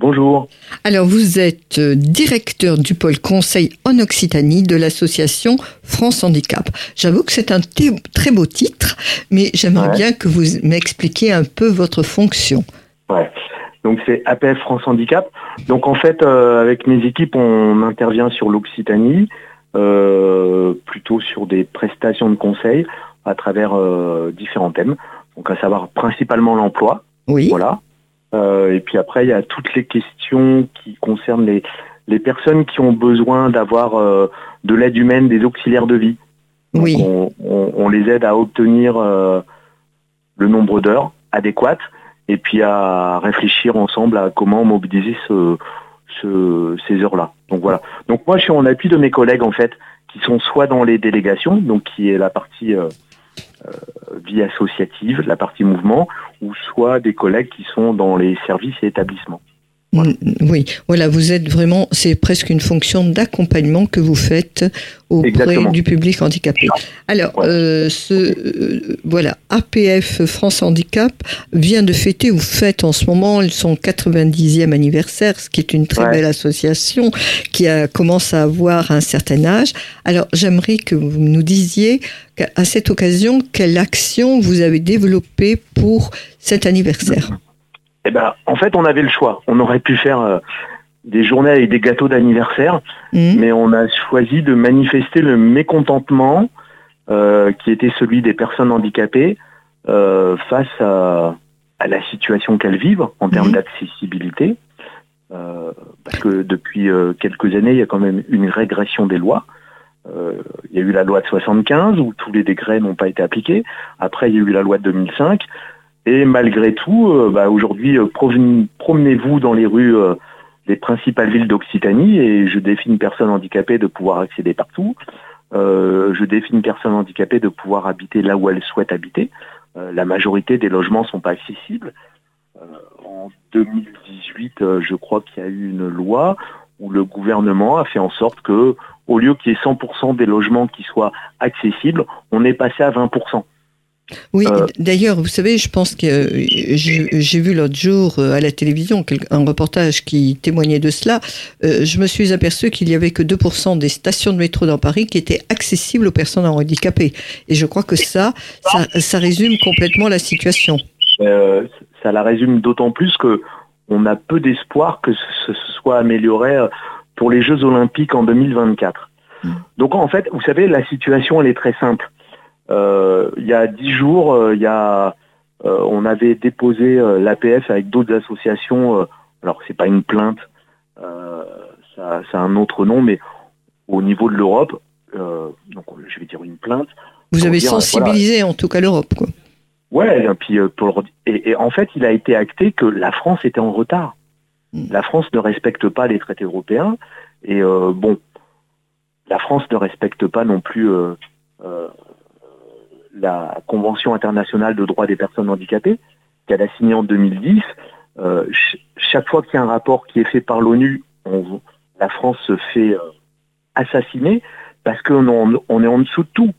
Bonjour. Alors, vous êtes euh, directeur du pôle conseil en Occitanie de l'association France Handicap. J'avoue que c'est un très beau titre, mais j'aimerais bien que vous m'expliquiez un peu votre fonction. Ouais. Donc c'est APF France Handicap. Donc en fait, euh, avec mes équipes, on intervient sur l'Occitanie, euh, plutôt sur des prestations de conseil à travers différents thèmes. Donc à savoir principalement l'emploi. Oui. Voilà. Euh, et puis après, il y a toutes les questions qui concernent les, les personnes qui ont besoin d'avoir euh, de l'aide humaine, des auxiliaires de vie. oui. On, les aide à obtenir euh, le nombre d'heures adéquates et puis à réfléchir ensemble à comment mobiliser ce, ce, ces heures-là. Donc voilà. Donc moi, je suis en appui de mes collègues en fait, qui sont soit dans les délégations, donc qui est la partie vie associative, la partie mouvement, ou soit des collègues qui sont dans les services et établissements. Mm, oui, voilà, vous êtes vraiment, c'est presque une fonction d'accompagnement que vous faites auprès du public handicapé. Alors, euh, ce, euh, voilà, APF France Handicap vient de fêter, ou fête en ce moment son 90e anniversaire, ce qui est une très belle association qui a, commence à avoir un certain âge. Alors, j'aimerais que vous nous disiez à cette occasion quelle action vous avez développée pour cet anniversaire? Eh ben, en fait, on avait le choix. On aurait pu faire euh, des journées avec des gâteaux d'anniversaire, mmh. mais on a choisi de manifester le mécontentement euh, qui était celui des personnes handicapées euh, face à, la situation qu'elles vivent en termes mmh. d'accessibilité. parce que depuis quelques années, il y a quand même une régression des lois. il y a eu la loi de 75 où tous les décrets n'ont pas été appliqués. Après, il y a eu la loi de 2005 et malgré tout, euh, bah, aujourd'hui, euh, promenez-vous dans les rues euh, des principales villes d'Occitanie et je défie une personne handicapée de pouvoir accéder partout. je défie une personne handicapée de pouvoir habiter là où elle souhaite habiter. la majorité des logements ne sont pas accessibles. en 2018, je crois qu'il y a eu une loi où le gouvernement a fait en sorte que, au lieu qu'il y ait 100% des logements qui soient accessibles, on est passé à 20%. Oui, euh, d'ailleurs, vous savez, je pense que euh, j'ai vu l'autre jour euh, à la télévision un reportage qui témoignait de cela. Je me suis aperçu qu'il y avait que 2% des stations de métro dans Paris qui étaient accessibles aux personnes handicapées. Et je crois que ça, ça, résume complètement la situation. ça la résume d'autant plus que on a peu d'espoir que ce, soit amélioré pour les Jeux Olympiques en 2024. Mmh. Donc en fait, vous savez, la situation, elle est très simple il y a dix jours, euh, il y a, euh, on avait déposé l'APF avec d'autres associations. alors c'est pas une plainte, ça, ça, a un autre nom, mais au niveau de l'Europe, donc je vais dire une plainte. Vous avez sensibilisé en tout cas l'Europe, quoi. Ouais, et puis pour et, en fait, il a été acté que la France était en retard. Hmm. La France ne respecte pas les traités européens et bon, la France ne respecte pas non plus la Convention internationale de droits des personnes handicapées, qu'elle a signée en 2010. Euh, chaque fois qu'il y a un rapport qui est fait par l'ONU, la France se fait euh, assassiner parce qu'on on est en dessous de tout.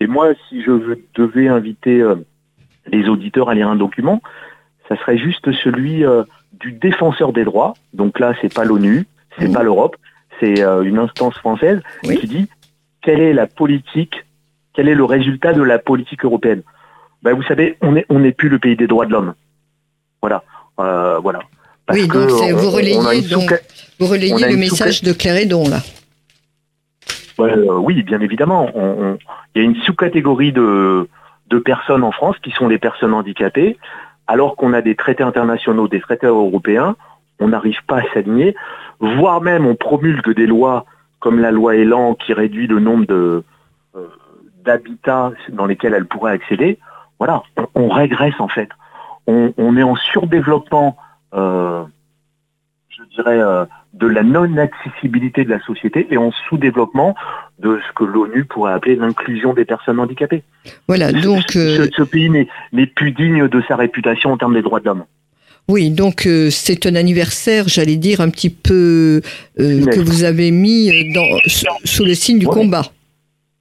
Et moi, si je devais inviter euh, les auditeurs à lire un document, ça serait juste celui du défenseur des droits. Donc là, c'est pas l'ONU, c'est n'est mmh. pas l'Europe, c'est une instance française qui dit quelle est la politique quel est le résultat de la politique européenne ben, Vous savez, on n'est on plus le pays des droits de l'homme. Voilà. Euh, voilà. oui, donc vous relayez, donc, vous relayez le message de Clérédon, là. Euh, oui, bien évidemment. Il y a une sous-catégorie de, de personnes en France qui sont les personnes handicapées, alors qu'on a des traités internationaux, des traités européens, on n'arrive pas à s'aligner, voire même on promulgue des lois comme la loi Elan qui réduit le nombre de, d'habitats dans lesquels elle pourrait accéder, voilà, on, régresse en fait. On, est en surdéveloppement euh, je dirais, de la non-accessibilité de la société et en sous-développement de ce que l'ONU pourrait appeler l'inclusion des personnes handicapées. Voilà, donc... Ce, pays n'est plus digne de sa réputation en termes des droits de l'homme. Oui, donc c'est un anniversaire, j'allais dire, un petit peu que vous avez mis dans, sous le signe du combat.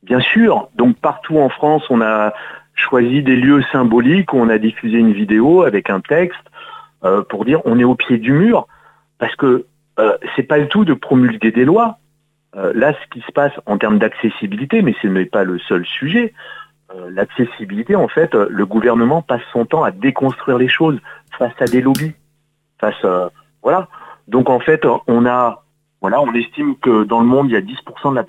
Bien sûr, donc partout en France, on a choisi des lieux symboliques on a diffusé une vidéo avec un texte euh, pour dire on est au pied du mur, parce que euh, c'est pas le tout de promulguer des lois. Euh, là, ce qui se passe en termes d'accessibilité, mais ce n'est pas le seul sujet. L'accessibilité, en fait, le gouvernement passe son temps à déconstruire les choses face à des lobbies, voilà. Donc en fait, on estime que dans le monde, il y a 10% de la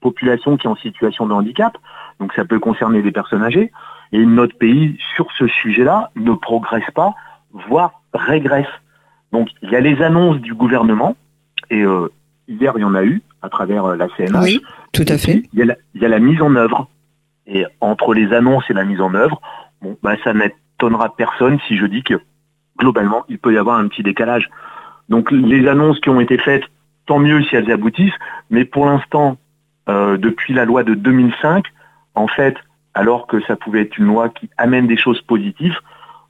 population qui est en situation de handicap donc ça peut concerner des personnes âgées, et notre pays, sur ce sujet-là, ne progresse pas, voire régresse. Donc il y a les annonces du gouvernement, et euh, hier il y en a eu à travers euh, la CNH. Oui, tout à fait. Il y, a la, mise en œuvre. Et entre les annonces et la mise en œuvre, bon, bah, ça n'étonnera personne si je dis que globalement, il peut y avoir un petit décalage. Donc les annonces qui ont été faites, tant mieux si elles aboutissent, mais pour l'instant, euh, depuis la loi de 2005, en fait, alors que ça pouvait être une loi qui amène des choses positives,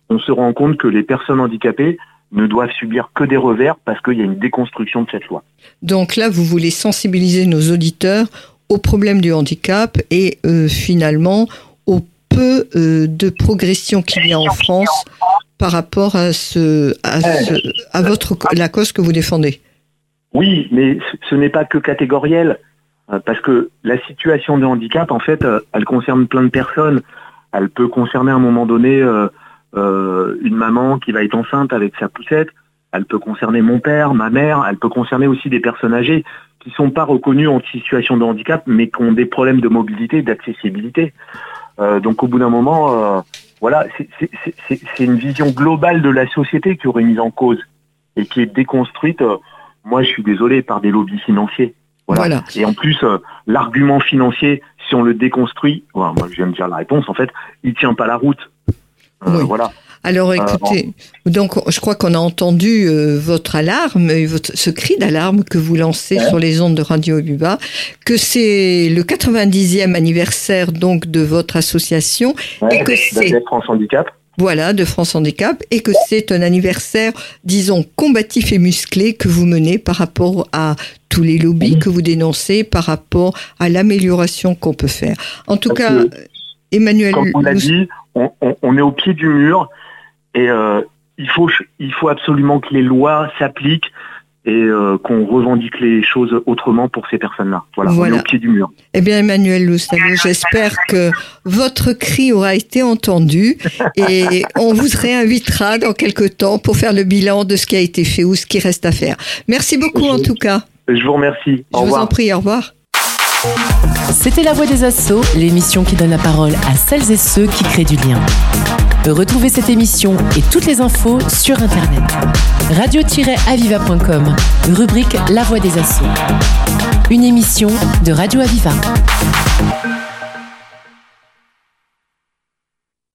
on se rend compte que les personnes handicapées ne doivent subir que des revers parce qu'il y a une déconstruction de cette loi. Donc là, vous voulez sensibiliser nos auditeurs au problème du handicap et euh, finalement au peu euh, de progression qu'il y a en France par rapport à, ce, à, votre, la cause que vous défendez. Oui, mais ce n'est pas que catégoriel. Euh, parce que la situation de handicap, en fait, euh, elle concerne plein de personnes. Elle peut concerner à un moment donné euh, une maman qui va être enceinte avec sa poussette. Elle peut concerner mon père, ma mère. Elle peut concerner aussi des personnes âgées qui ne sont pas reconnues en situation de handicap, mais qui ont des problèmes de mobilité, d'accessibilité. donc au bout d'un moment, voilà, c'est une vision globale de la société qui aurait mise en cause et qui est déconstruite. moi, je suis désolé par des lobbies financiers. Et en plus, euh, l'argument financier, si on le déconstruit, moi je viens de dire la réponse, en fait, il tient pas la route. Euh, voilà. Alors euh, écoutez, donc je crois qu'on a entendu votre alarme, votre, ce cri d'alarme que vous lancez sur les ondes de Radio Buba, que c'est le 90e anniversaire donc de votre association et que c'est France Handicap. Voilà, de France Handicap, et que c'est un anniversaire, disons, combatif et musclé que vous menez par rapport à tous les lobbies que vous dénoncez, par rapport à l'amélioration qu'on peut faire. En tout cas, Emmanuel... Comme on l'a dit, on, est au pied du mur, et euh, il, faut, il faut absolument que les lois s'appliquent et euh, qu'on revendique les choses autrement pour ces personnes-là. Voilà, On est au pied du mur. Eh bien, Emmanuel Loustavo, j'espère que votre cri aura été entendu et on vous réinvitera dans quelques temps pour faire le bilan de ce qui a été fait ou ce qui reste à faire. Merci beaucoup en tout cas. Je vous remercie. Au Je vous en prie, au revoir. C'était La Voix des Assauts, l'émission qui donne la parole à celles et ceux qui créent du lien. Retrouvez cette émission et toutes les infos sur Internet. Radio-aviva.com, rubrique La Voix des Assauts. Une émission de Radio Aviva.